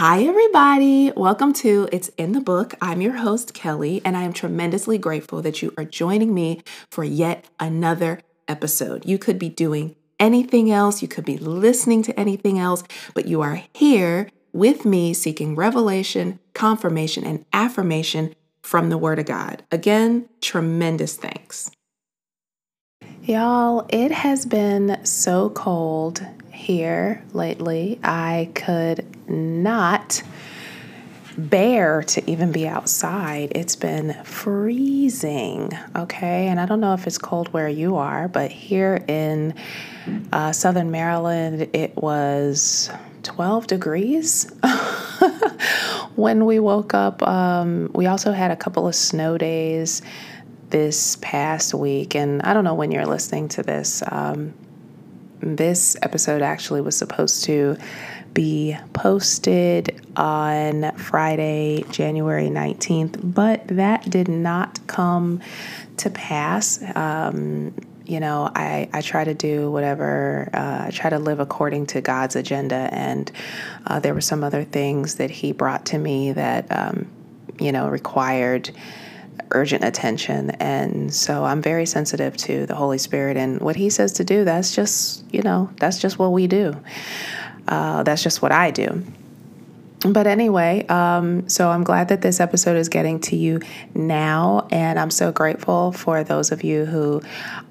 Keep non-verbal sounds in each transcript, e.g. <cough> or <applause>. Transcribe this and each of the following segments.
Hi, everybody. Welcome to It's in the Book. I'm your host, Kelly, and I am tremendously grateful that you are joining me for yet another episode. You could be doing anything else, you could be listening to anything else, but you are here with me seeking revelation, confirmation, and affirmation from the Word of God. Again, tremendous thanks. Y'all, it has been so cold here lately. I could not bear to even be outside. It's been freezing, okay? And I don't know if it's cold where you are, but here in uh, Southern Maryland, it was 12 degrees <laughs> when we woke up. Um, we also had a couple of snow days this past week, and I don't know when you're listening to this. Um, this episode actually was supposed to be posted on Friday, January 19th, but that did not come to pass. Um, you know, I, I try to do whatever, uh, I try to live according to God's agenda. And uh, there were some other things that He brought to me that, um, you know, required urgent attention. And so I'm very sensitive to the Holy Spirit and what He says to do. That's just, you know, that's just what we do. Uh, that's just what I do. But anyway, um, so I'm glad that this episode is getting to you now. And I'm so grateful for those of you who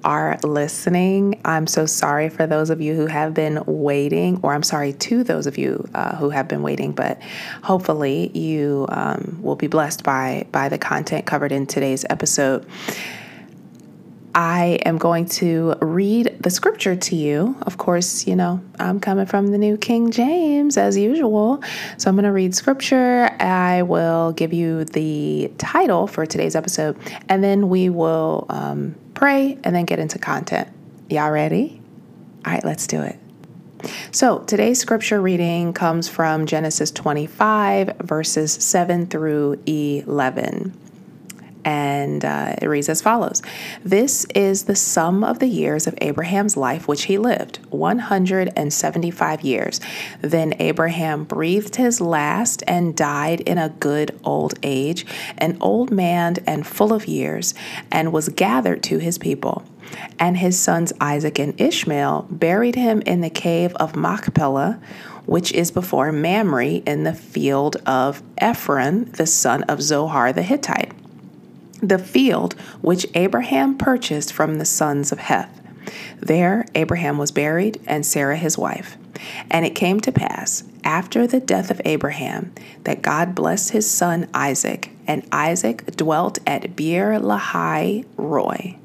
are listening. I'm so sorry for those of you who have been waiting, or I'm sorry to those of you uh, who have been waiting, but hopefully you um, will be blessed by, by the content covered in today's episode. I am going to read the scripture to you. Of course, you know, I'm coming from the New King James as usual. So I'm going to read scripture. I will give you the title for today's episode, and then we will um, pray and then get into content. Y'all ready? All right, let's do it. So today's scripture reading comes from Genesis 25, verses 7 through 11 and uh, it reads as follows This is the sum of the years of Abraham's life which he lived 175 years. Then Abraham breathed his last and died in a good old age, an old man and full of years, and was gathered to his people. And his sons Isaac and Ishmael buried him in the cave of Machpelah which is before Mamre in the field of Ephron, the son of Zohar the Hittite the field which Abraham purchased from the sons of Heth. There Abraham was buried, and Sarah his wife. And it came to pass, after the death of Abraham, that God blessed his son Isaac, and Isaac dwelt at Beer Lahai Roi.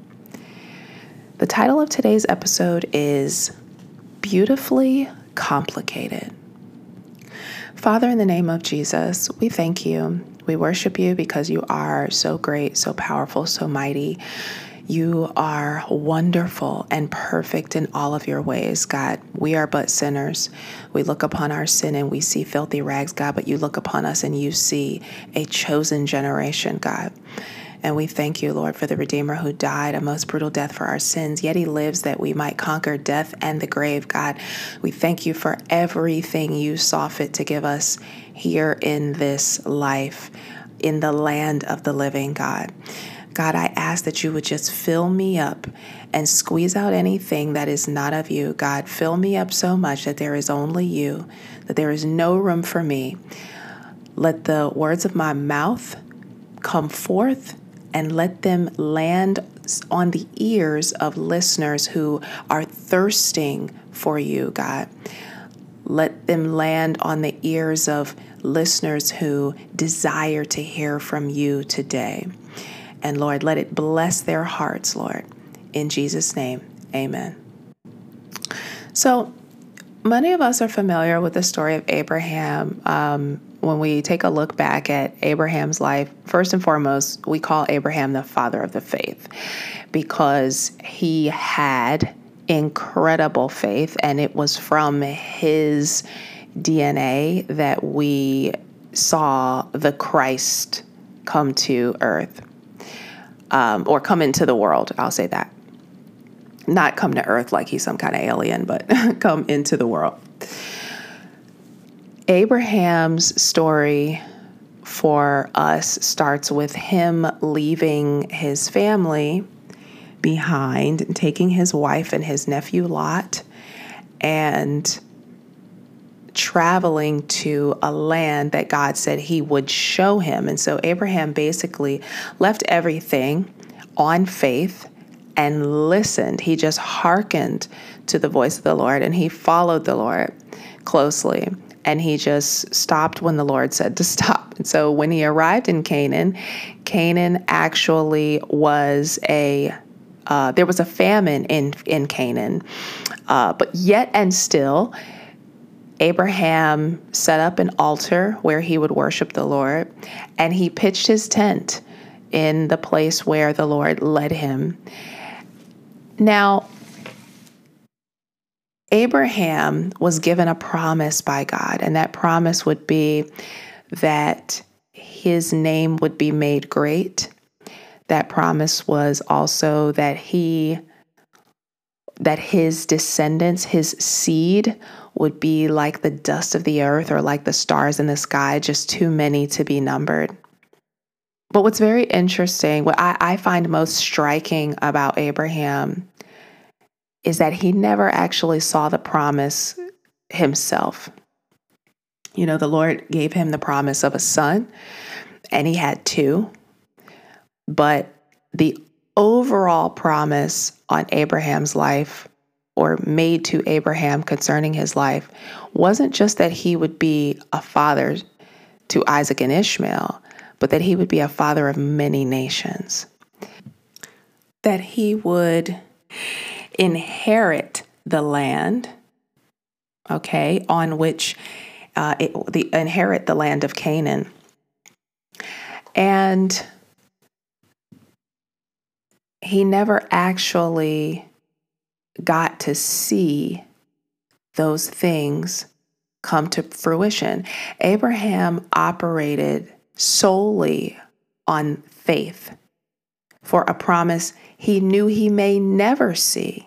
The title of today's episode is Beautifully Complicated. Father, in the name of Jesus, we thank you we worship you because you are so great, so powerful, so mighty. You are wonderful and perfect in all of your ways, God. We are but sinners. We look upon our sin and we see filthy rags, God, but you look upon us and you see a chosen generation, God. And we thank you, Lord, for the Redeemer who died a most brutal death for our sins, yet he lives that we might conquer death and the grave, God. We thank you for everything you saw fit to give us here in this life, in the land of the living, God. God, I ask that you would just fill me up and squeeze out anything that is not of you. God, fill me up so much that there is only you, that there is no room for me. Let the words of my mouth come forth and let them land on the ears of listeners who are thirsting for you, God. Let them land on the ears of listeners who desire to hear from you today. And Lord, let it bless their hearts, Lord. In Jesus' name, amen. So, many of us are familiar with the story of Abraham. Um, when we take a look back at Abraham's life, first and foremost, we call Abraham the father of the faith because he had incredible faith, and it was from his DNA that we saw the Christ come to earth um, or come into the world. I'll say that. Not come to earth like he's some kind of alien, but <laughs> come into the world. Abraham's story for us starts with him leaving his family behind taking his wife and his nephew Lot and traveling to a land that God said he would show him. And so Abraham basically left everything on faith and listened. He just hearkened to the voice of the Lord and he followed the Lord closely. And he just stopped when the Lord said to stop. And so when he arrived in Canaan, Canaan actually was a uh, there was a famine in in Canaan, uh, but yet and still, Abraham set up an altar where he would worship the Lord, and he pitched his tent in the place where the Lord led him. Now, Abraham was given a promise by God, and that promise would be that his name would be made great. That promise was also that he that his descendants, his seed would be like the dust of the earth or like the stars in the sky, just too many to be numbered. But what's very interesting, what I, I find most striking about Abraham is that he never actually saw the promise himself. You know, the Lord gave him the promise of a son, and he had two. But the overall promise on Abraham's life or made to Abraham concerning his life wasn't just that he would be a father to Isaac and Ishmael, but that he would be a father of many nations. That he would inherit the land, okay, on which uh, it, the inherit the land of Canaan. And he never actually got to see those things come to fruition. Abraham operated solely on faith for a promise he knew he may never see.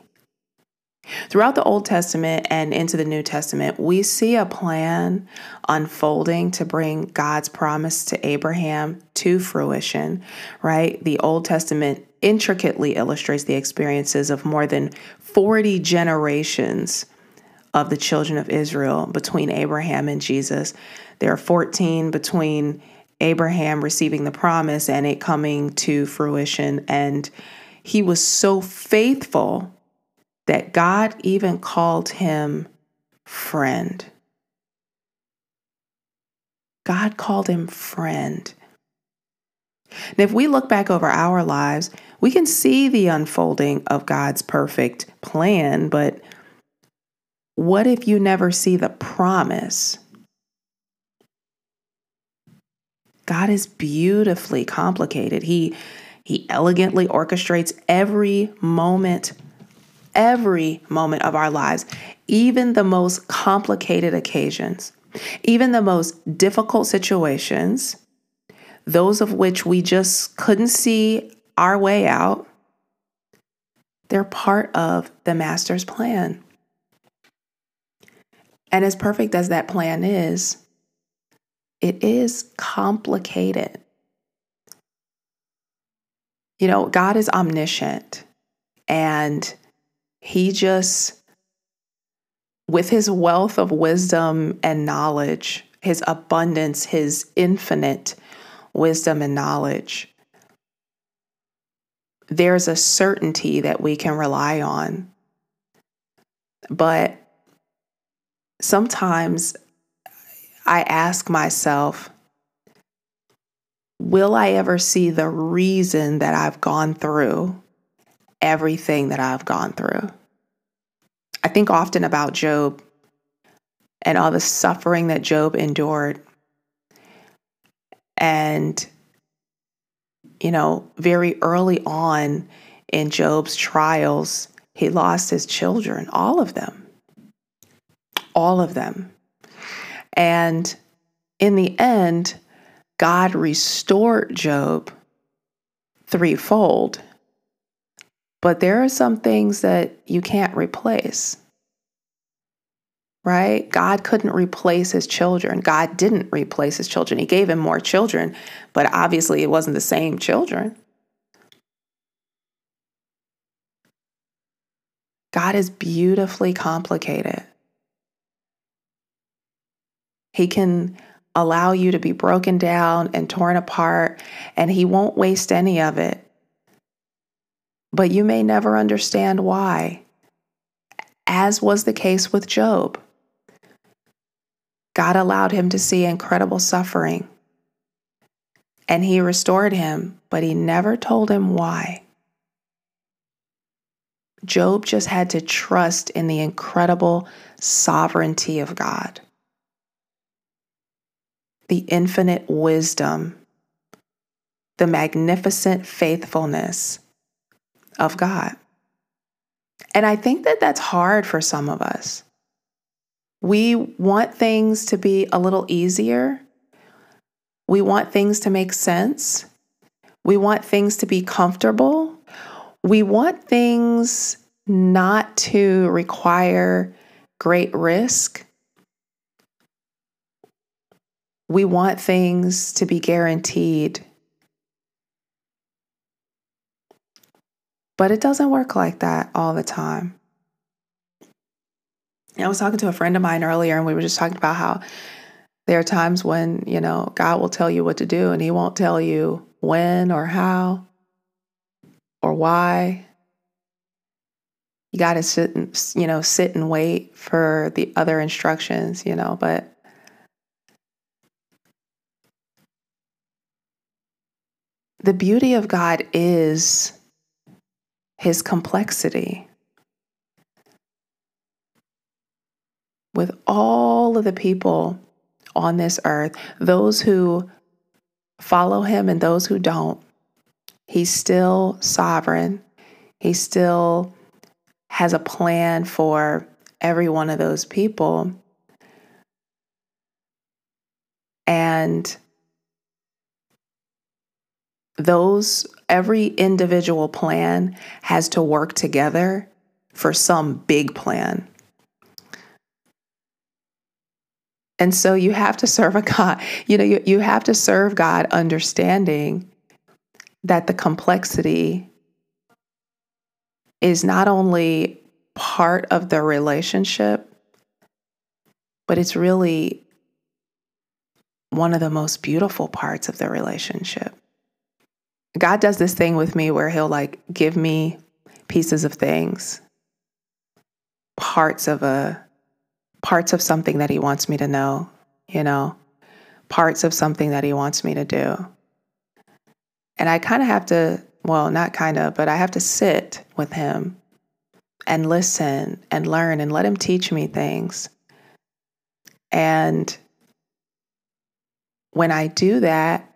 Throughout the Old Testament and into the New Testament, we see a plan unfolding to bring God's promise to Abraham to fruition, right? The Old Testament intricately illustrates the experiences of more than 40 generations of the children of Israel between Abraham and Jesus. There are 14 between Abraham receiving the promise and it coming to fruition. And he was so faithful that God even called him friend. God called him friend. And if we look back over our lives, we can see the unfolding of God's perfect plan, but what if you never see the promise? God is beautifully complicated. He he elegantly orchestrates every moment every moment of our lives, even the most complicated occasions, even the most difficult situations, those of which we just couldn't see our way out, they're part of the master's plan. And as perfect as that plan is, it is complicated. You know, God is omniscient and he just, with his wealth of wisdom and knowledge, his abundance, his infinite wisdom and knowledge, there's a certainty that we can rely on. But sometimes I ask myself, will I ever see the reason that I've gone through everything that I've gone through? I think often about Job and all the suffering that Job endured. And you know, very early on in Job's trials, he lost his children, all of them. All of them. And in the end, God restored Job threefold. But there are some things that you can't replace. right? God couldn't replace his children. God didn't replace his children. He gave him more children, but obviously it wasn't the same children. God is beautifully complicated. He can allow you to be broken down and torn apart, and He won't waste any of it. But you may never understand why, as was the case with Job. God allowed him to see incredible suffering, and He restored him, but He never told him why. Job just had to trust in the incredible sovereignty of God, the infinite wisdom, the magnificent faithfulness of God. And I think that that's hard for some of us. We want things to be a little easier. We want things to make sense. We want things to be comfortable. We want things not to require great risk. We want things to be guaranteed. But it doesn't work like that all the time. I was talking to a friend of mine earlier, and we were just talking about how there are times when, you know, God will tell you what to do and He won't tell you when or how or why. You got to sit and, you know, sit and wait for the other instructions, you know, but the beauty of God is his complexity. With all of the people on this earth, those who follow him and those who don't, He's still sovereign. He still has a plan for every one of those people. And those, every individual plan has to work together for some big plan. And so you have to serve a God, you know, you, you have to serve God understanding that the complexity is not only part of the relationship, but it's really one of the most beautiful parts of the relationship. God does this thing with me where He'll like give me pieces of things, parts of a parts of something that He wants me to know, you know, parts of something that He wants me to do. And I kind of have to, well, not kind of, but I have to sit with him and listen and learn and let him teach me things. And when I do that,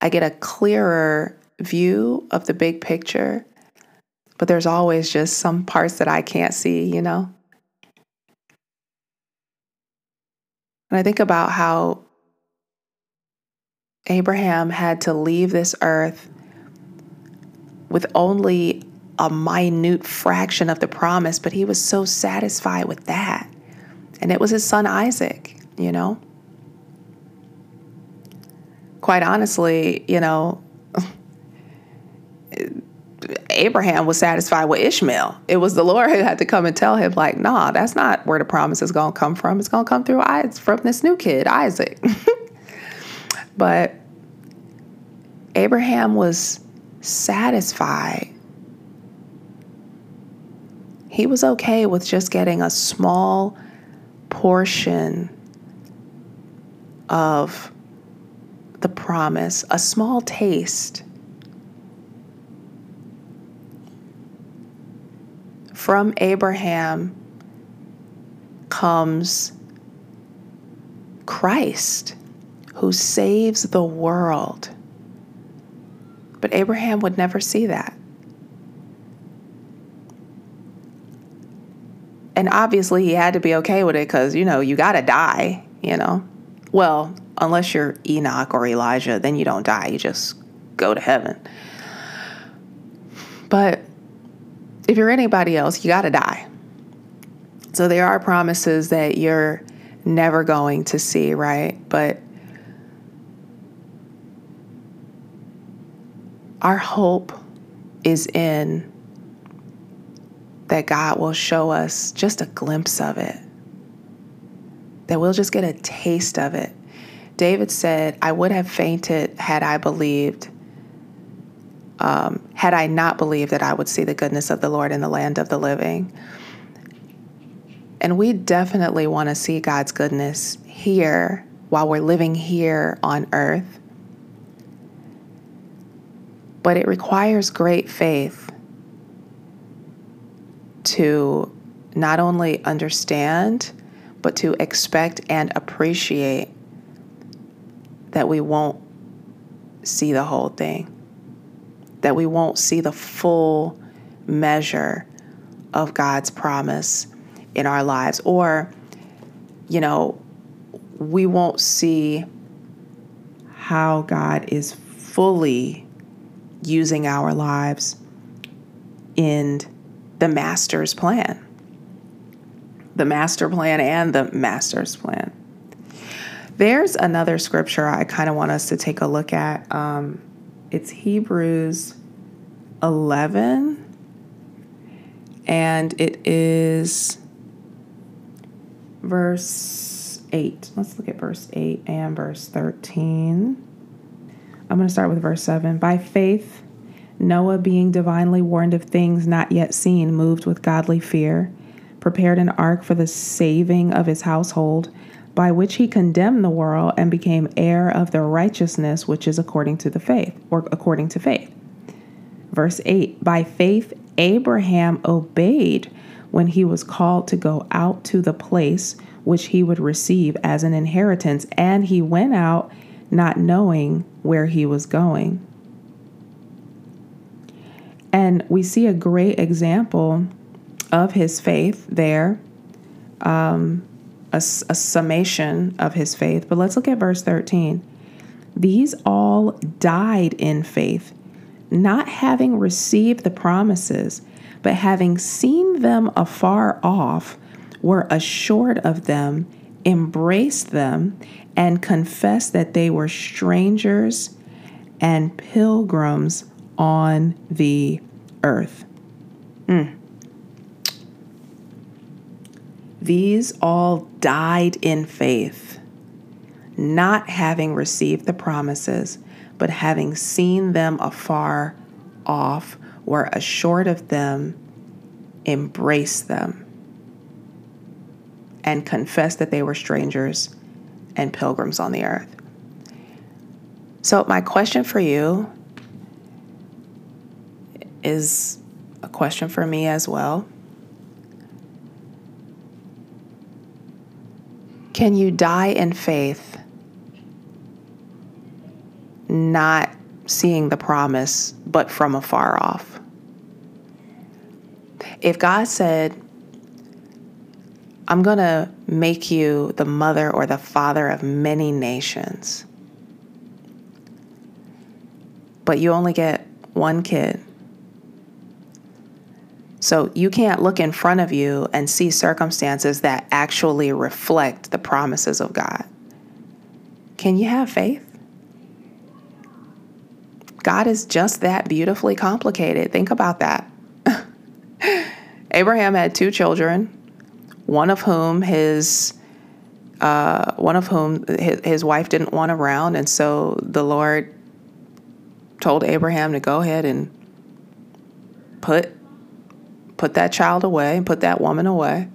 I get a clearer view of the big picture. But there's always just some parts that I can't see, you know? And I think about how Abraham had to leave this earth with only a minute fraction of the promise, but he was so satisfied with that. And it was his son Isaac, you know? Quite honestly, you know, Abraham was satisfied with Ishmael. It was the Lord <laughs> who had to come and tell him, like, nah, that's not where the promise is going to come from. It's going to come through from this new kid, Isaac. <laughs> But Abraham was satisfied. He was okay with just getting a small portion of the promise, a small taste. From Abraham comes Christ who saves the world. But Abraham would never see that. And obviously, he had to be okay with it because, you know, you got to die, you know. Well, unless you're Enoch or Elijah, then you don't die, you just go to heaven. But if you're anybody else, you got to die. So there are promises that you're never going to see, right? But our hope is in that God will show us just a glimpse of it, that we'll just get a taste of it. David said, I would have fainted had I believed, um, had I not believed that I would see the goodness of the Lord in the land of the living. And we definitely want to see God's goodness here while we're living here on earth. But it requires great faith to not only understand, but to expect and appreciate that we won't see the whole thing, that we won't see the full measure of God's promise in our lives, or, you know, we won't see how God is fully using our lives in the master's plan. The master plan and the master's plan. There's another scripture I kind of want us to take a look at. Um, it's Hebrews 11, and it is verse 8. Let's look at verse 8 and verse 13. I'm going to start with verse 7. By faith, Noah, being divinely warned of things not yet seen, moved with godly fear, prepared an ark for the saving of his household, by which he condemned the world and became heir of the righteousness which is according to the faith, or according to faith. Verse 8 By faith, Abraham obeyed when he was called to go out to the place which he would receive as an inheritance, and he went out not knowing where he was going. And we see a great example of his faith there, um, a, a summation of his faith. But let's look at verse 13. These all died in faith, not having received the promises but having seen them afar off, were assured of them, embraced them, and confessed that they were strangers and pilgrims on the earth. Mm. These all died in faith, not having received the promises, but having seen them afar off, were assured of them, embraced them, and confessed that they were strangers and pilgrims on the earth. So, my question for you is a question for me as well. Can you die in faith, not seeing the promise, but from afar off? If God said, I'm going to make you the mother or the father of many nations, but you only get one kid. So you can't look in front of you and see circumstances that actually reflect the promises of God. Can you have faith? God is just that beautifully complicated. Think about that. <laughs> Abraham had two children, one of whom his uh, one of whom his, his wife didn't want around, and so the Lord told Abraham to go ahead and put put that child away and put that woman away.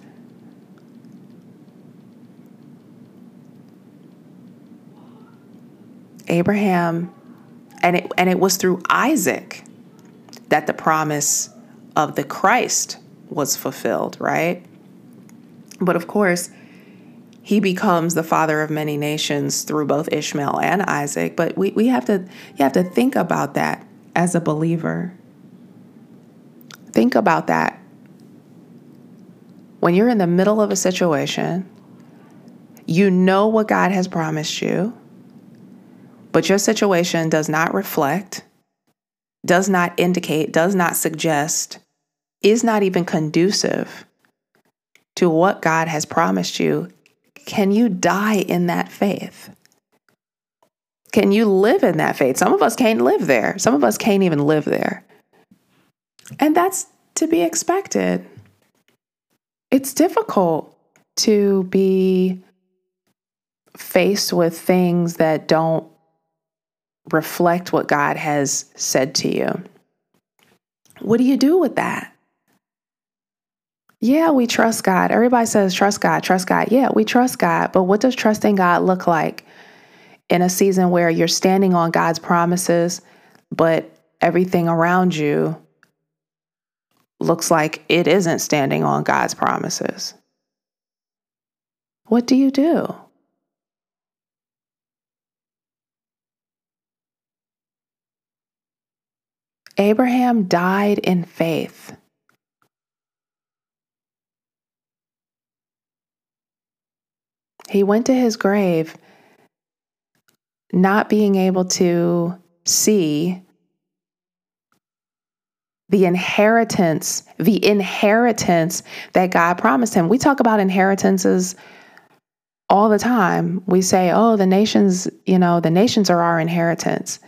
Abraham and it and it was through Isaac that the promise of the Christ was fulfilled, right? But of course, he becomes the father of many nations through both Ishmael and Isaac. But we, we have to you have to think about that as a believer. Think about that. When you're in the middle of a situation, you know what God has promised you, but your situation does not reflect, does not indicate, does not suggest is not even conducive to what God has promised you, can you die in that faith? Can you live in that faith? Some of us can't live there. Some of us can't even live there. And that's to be expected. It's difficult to be faced with things that don't reflect what God has said to you. What do you do with that? Yeah, we trust God. Everybody says trust God, trust God. Yeah, we trust God. But what does trusting God look like in a season where you're standing on God's promises, but everything around you looks like it isn't standing on God's promises? What do you do? Abraham died in faith. He went to his grave not being able to see the inheritance, the inheritance that God promised him. We talk about inheritances all the time. We say, oh, the nations, you know, the nations are our inheritance.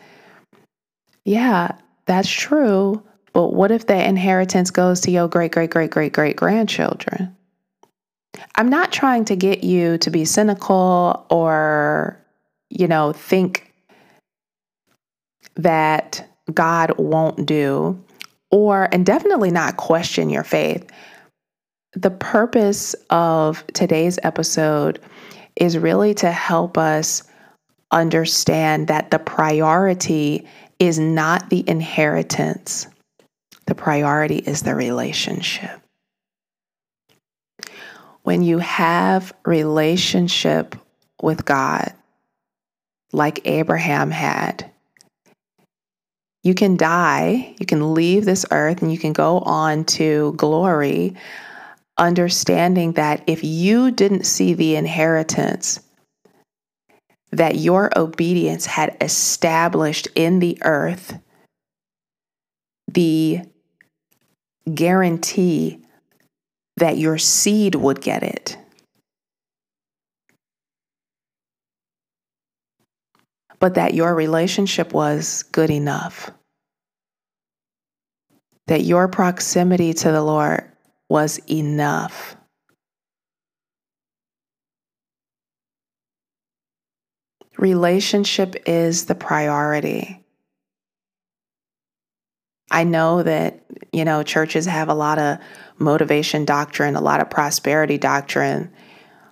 Yeah, that's true. But what if the inheritance goes to your great, great, great, great, great grandchildren? I'm not trying to get you to be cynical or, you know, think that God won't do, or, and definitely not question your faith. The purpose of today's episode is really to help us understand that the priority is not the inheritance, the priority is the relationship. When you have relationship with God, like Abraham had, you can die, you can leave this earth, and you can go on to glory, understanding that if you didn't see the inheritance that your obedience had established in the earth, the guarantee that your seed would get it. But that your relationship was good enough. That your proximity to the Lord was enough. Relationship is the priority. I know that, you know, churches have a lot of motivation doctrine, a lot of prosperity doctrine,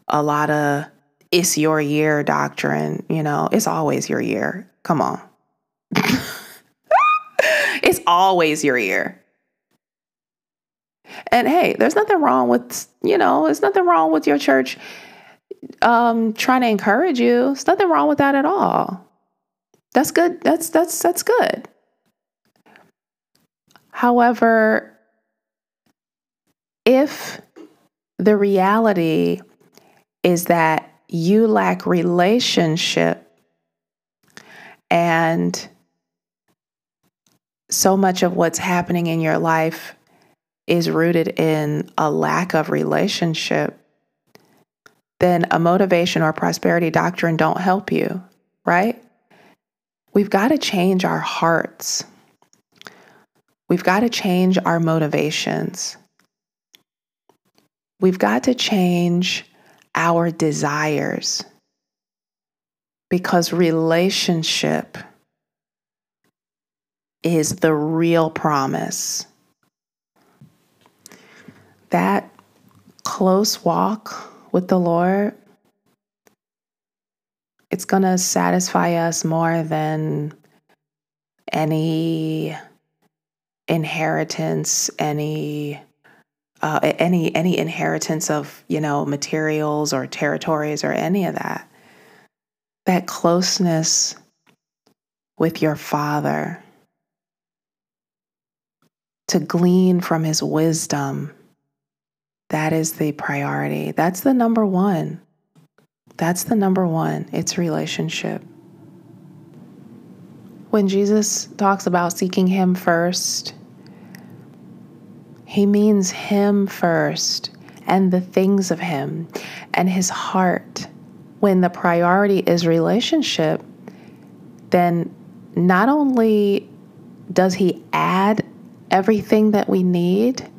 a lot of it's your year doctrine. You know, it's always your year. Come on. <laughs> it's always your year. And hey, there's nothing wrong with, you know, there's nothing wrong with your church um trying to encourage you. There's nothing wrong with that at all. That's good. That's that's that's good. However, if the reality is that you lack relationship and so much of what's happening in your life is rooted in a lack of relationship, then a motivation or prosperity doctrine don't help you, right? We've got to change our hearts. We've got to change our motivations. We've got to change our desires because relationship is the real promise. That close walk with the Lord, it's going to satisfy us more than any inheritance, any uh, any any inheritance of you know materials or territories or any of that. That closeness with your Father to glean from His wisdom. That is the priority. That's the number one. That's the number one. It's relationship. When Jesus talks about seeking Him first, he means Him first and the things of Him and His heart. When the priority is relationship, then not only does He add everything that we need,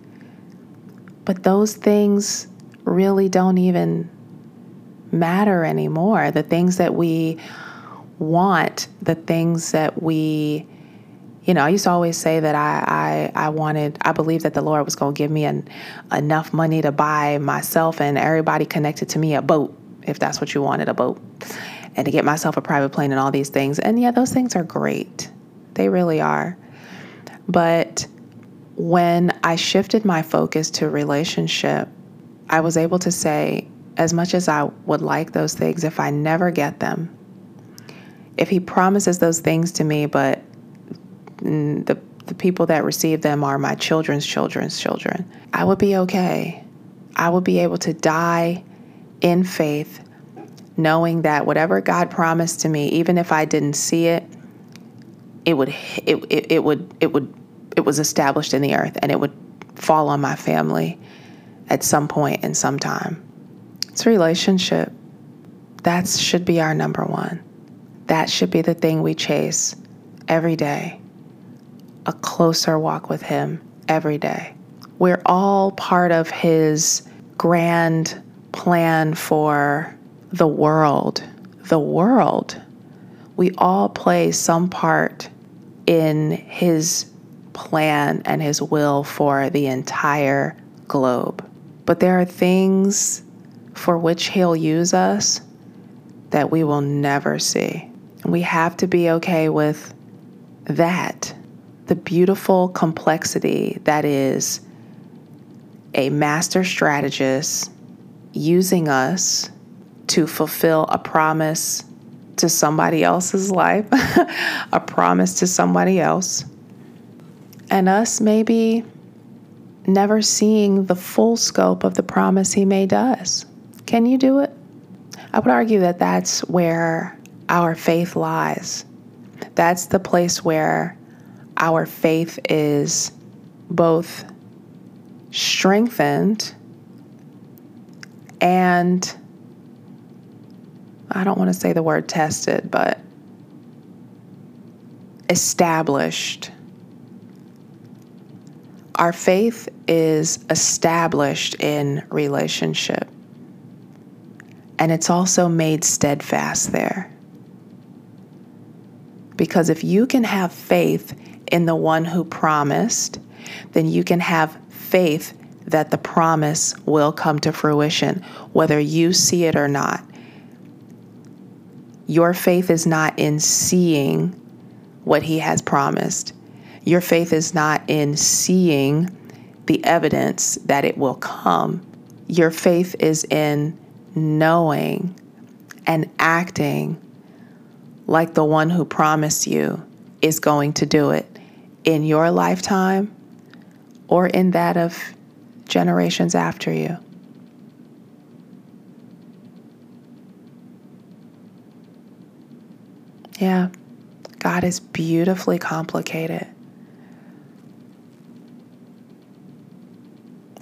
but those things really don't even matter anymore. The things that we want, the things that we you know, I used to always say that I, I, I wanted, I believed that the Lord was going to give me an, enough money to buy myself and everybody connected to me a boat, if that's what you wanted, a boat, and to get myself a private plane and all these things. And yeah, those things are great. They really are. But when I shifted my focus to relationship, I was able to say, as much as I would like those things, if I never get them, if He promises those things to me, but the, the people that receive them are my children's children's children, I would be okay. I would be able to die in faith, knowing that whatever God promised to me, even if I didn't see it, it would it, it, it would it would it was established in the earth and it would fall on my family at some point in some time. It's relationship. That should be our number one. That should be the thing we chase every day a closer walk with Him every day. We're all part of His grand plan for the world. The world. We all play some part in His plan and His will for the entire globe. But there are things for which He'll use us that we will never see. And we have to be okay with that the beautiful complexity that is a master strategist using us to fulfill a promise to somebody else's life, <laughs> a promise to somebody else, and us maybe never seeing the full scope of the promise he made to us. Can you do it? I would argue that that's where our faith lies. That's the place where our faith is both strengthened and I don't want to say the word tested, but established. Our faith is established in relationship, and it's also made steadfast there. Because if you can have faith in the one who promised, then you can have faith that the promise will come to fruition, whether you see it or not. Your faith is not in seeing what he has promised. Your faith is not in seeing the evidence that it will come. Your faith is in knowing and acting like the one who promised you is going to do it in your lifetime or in that of generations after you. Yeah, God is beautifully complicated.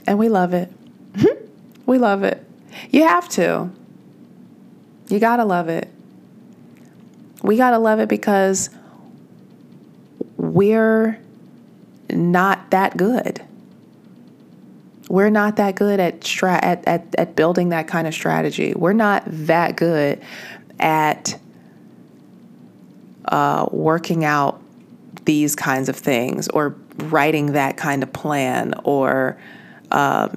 And we love it. <laughs> we love it. You have to. You got to love it. We got to love it because we're not that good. We're not that good at, stra- at, at, at building that kind of strategy. We're not that good at uh, working out these kinds of things or writing that kind of plan or uh,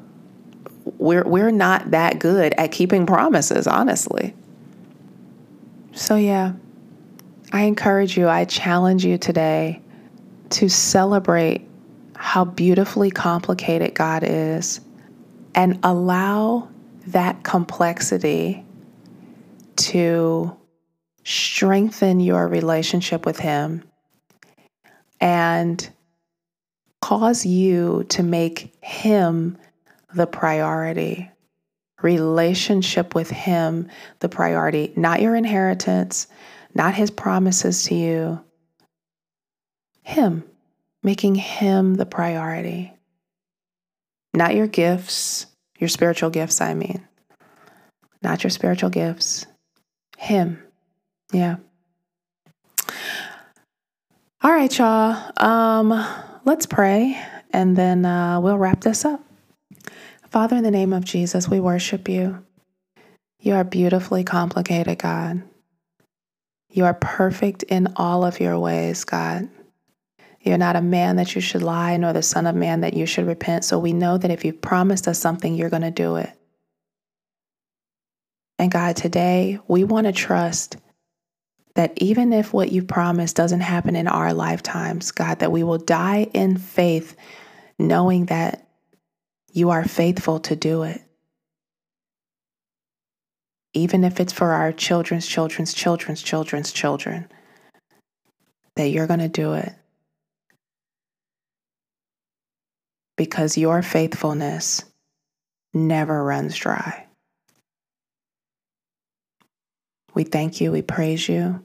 we're we're not that good at keeping promises honestly. So yeah i encourage you i challenge you today to celebrate how beautifully complicated God is and allow that complexity to strengthen your relationship with Him. And cause you to make Him the priority. Relationship with Him the priority, not your inheritance, not His promises to you, him, making Him the priority. Not your gifts, Your spiritual gifts, I mean. Not your spiritual gifts. Him. Yeah. All right, y'all. Um, let's pray and then uh, we'll wrap this up. Father, in the name of Jesus, we worship you. You are beautifully complicated, God. You are perfect in all of your ways, God. You're not a man that you should lie, nor the Son of Man that you should repent. So we know that if you've promised us something, you're going to do it. And God, today we want to trust that even if what you promised doesn't happen in our lifetimes, God, that we will die in faith, knowing that you are faithful to do it. Even if it's for our children's children's children's children's children, that you're going to do it. Because your faithfulness never runs dry. We thank you, we praise you.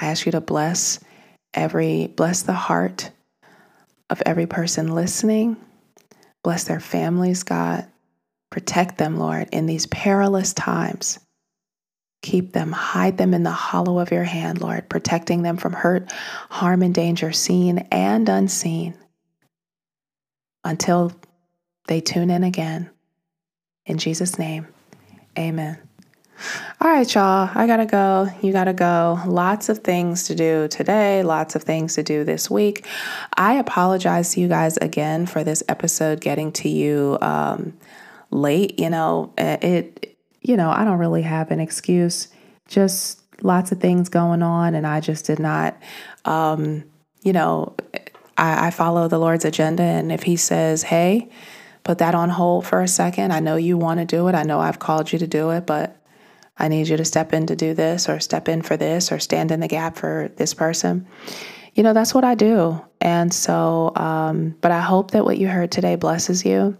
I ask you to bless every bless the heart of every person listening. Bless their families, God. Protect them, Lord, in these perilous times. Keep them, hide them in the hollow of your hand, Lord, protecting them from hurt, harm, and danger, seen and unseen, until they tune in again. In Jesus' name, amen. All right, y'all, I gotta go. You gotta go. Lots of things to do today, lots of things to do this week. I apologize to you guys again for this episode getting to you um, late. You know, it, you know, I don't really have an excuse, just lots of things going on, and I just did not, um, you know, I, I follow the Lord's agenda, and if He says, hey, put that on hold for a second, I know you want to do it, I know I've called you to do it, but I need you to step in to do this or step in for this or stand in the gap for this person. You know, that's what I do. And so, um, but I hope that what you heard today blesses you.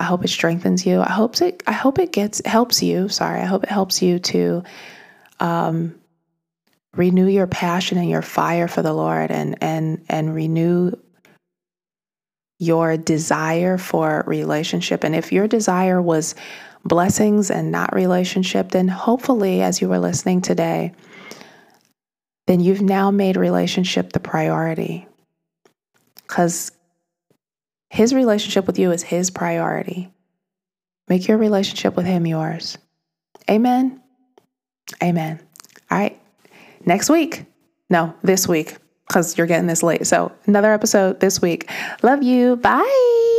I hope it strengthens you. I hope it, I hope it gets, helps you. Sorry. I hope it helps you to, um, renew your passion and your fire for the Lord and, and, and renew your desire for relationship. And if your desire was blessings and not relationship, then hopefully, as you were listening today, then you've now made relationship the priority. Because his relationship with you is his priority. Make your relationship with him yours. Amen. Amen. All right. Next week. No, this week, because you're getting this late. So, another episode this week. Love you. Bye.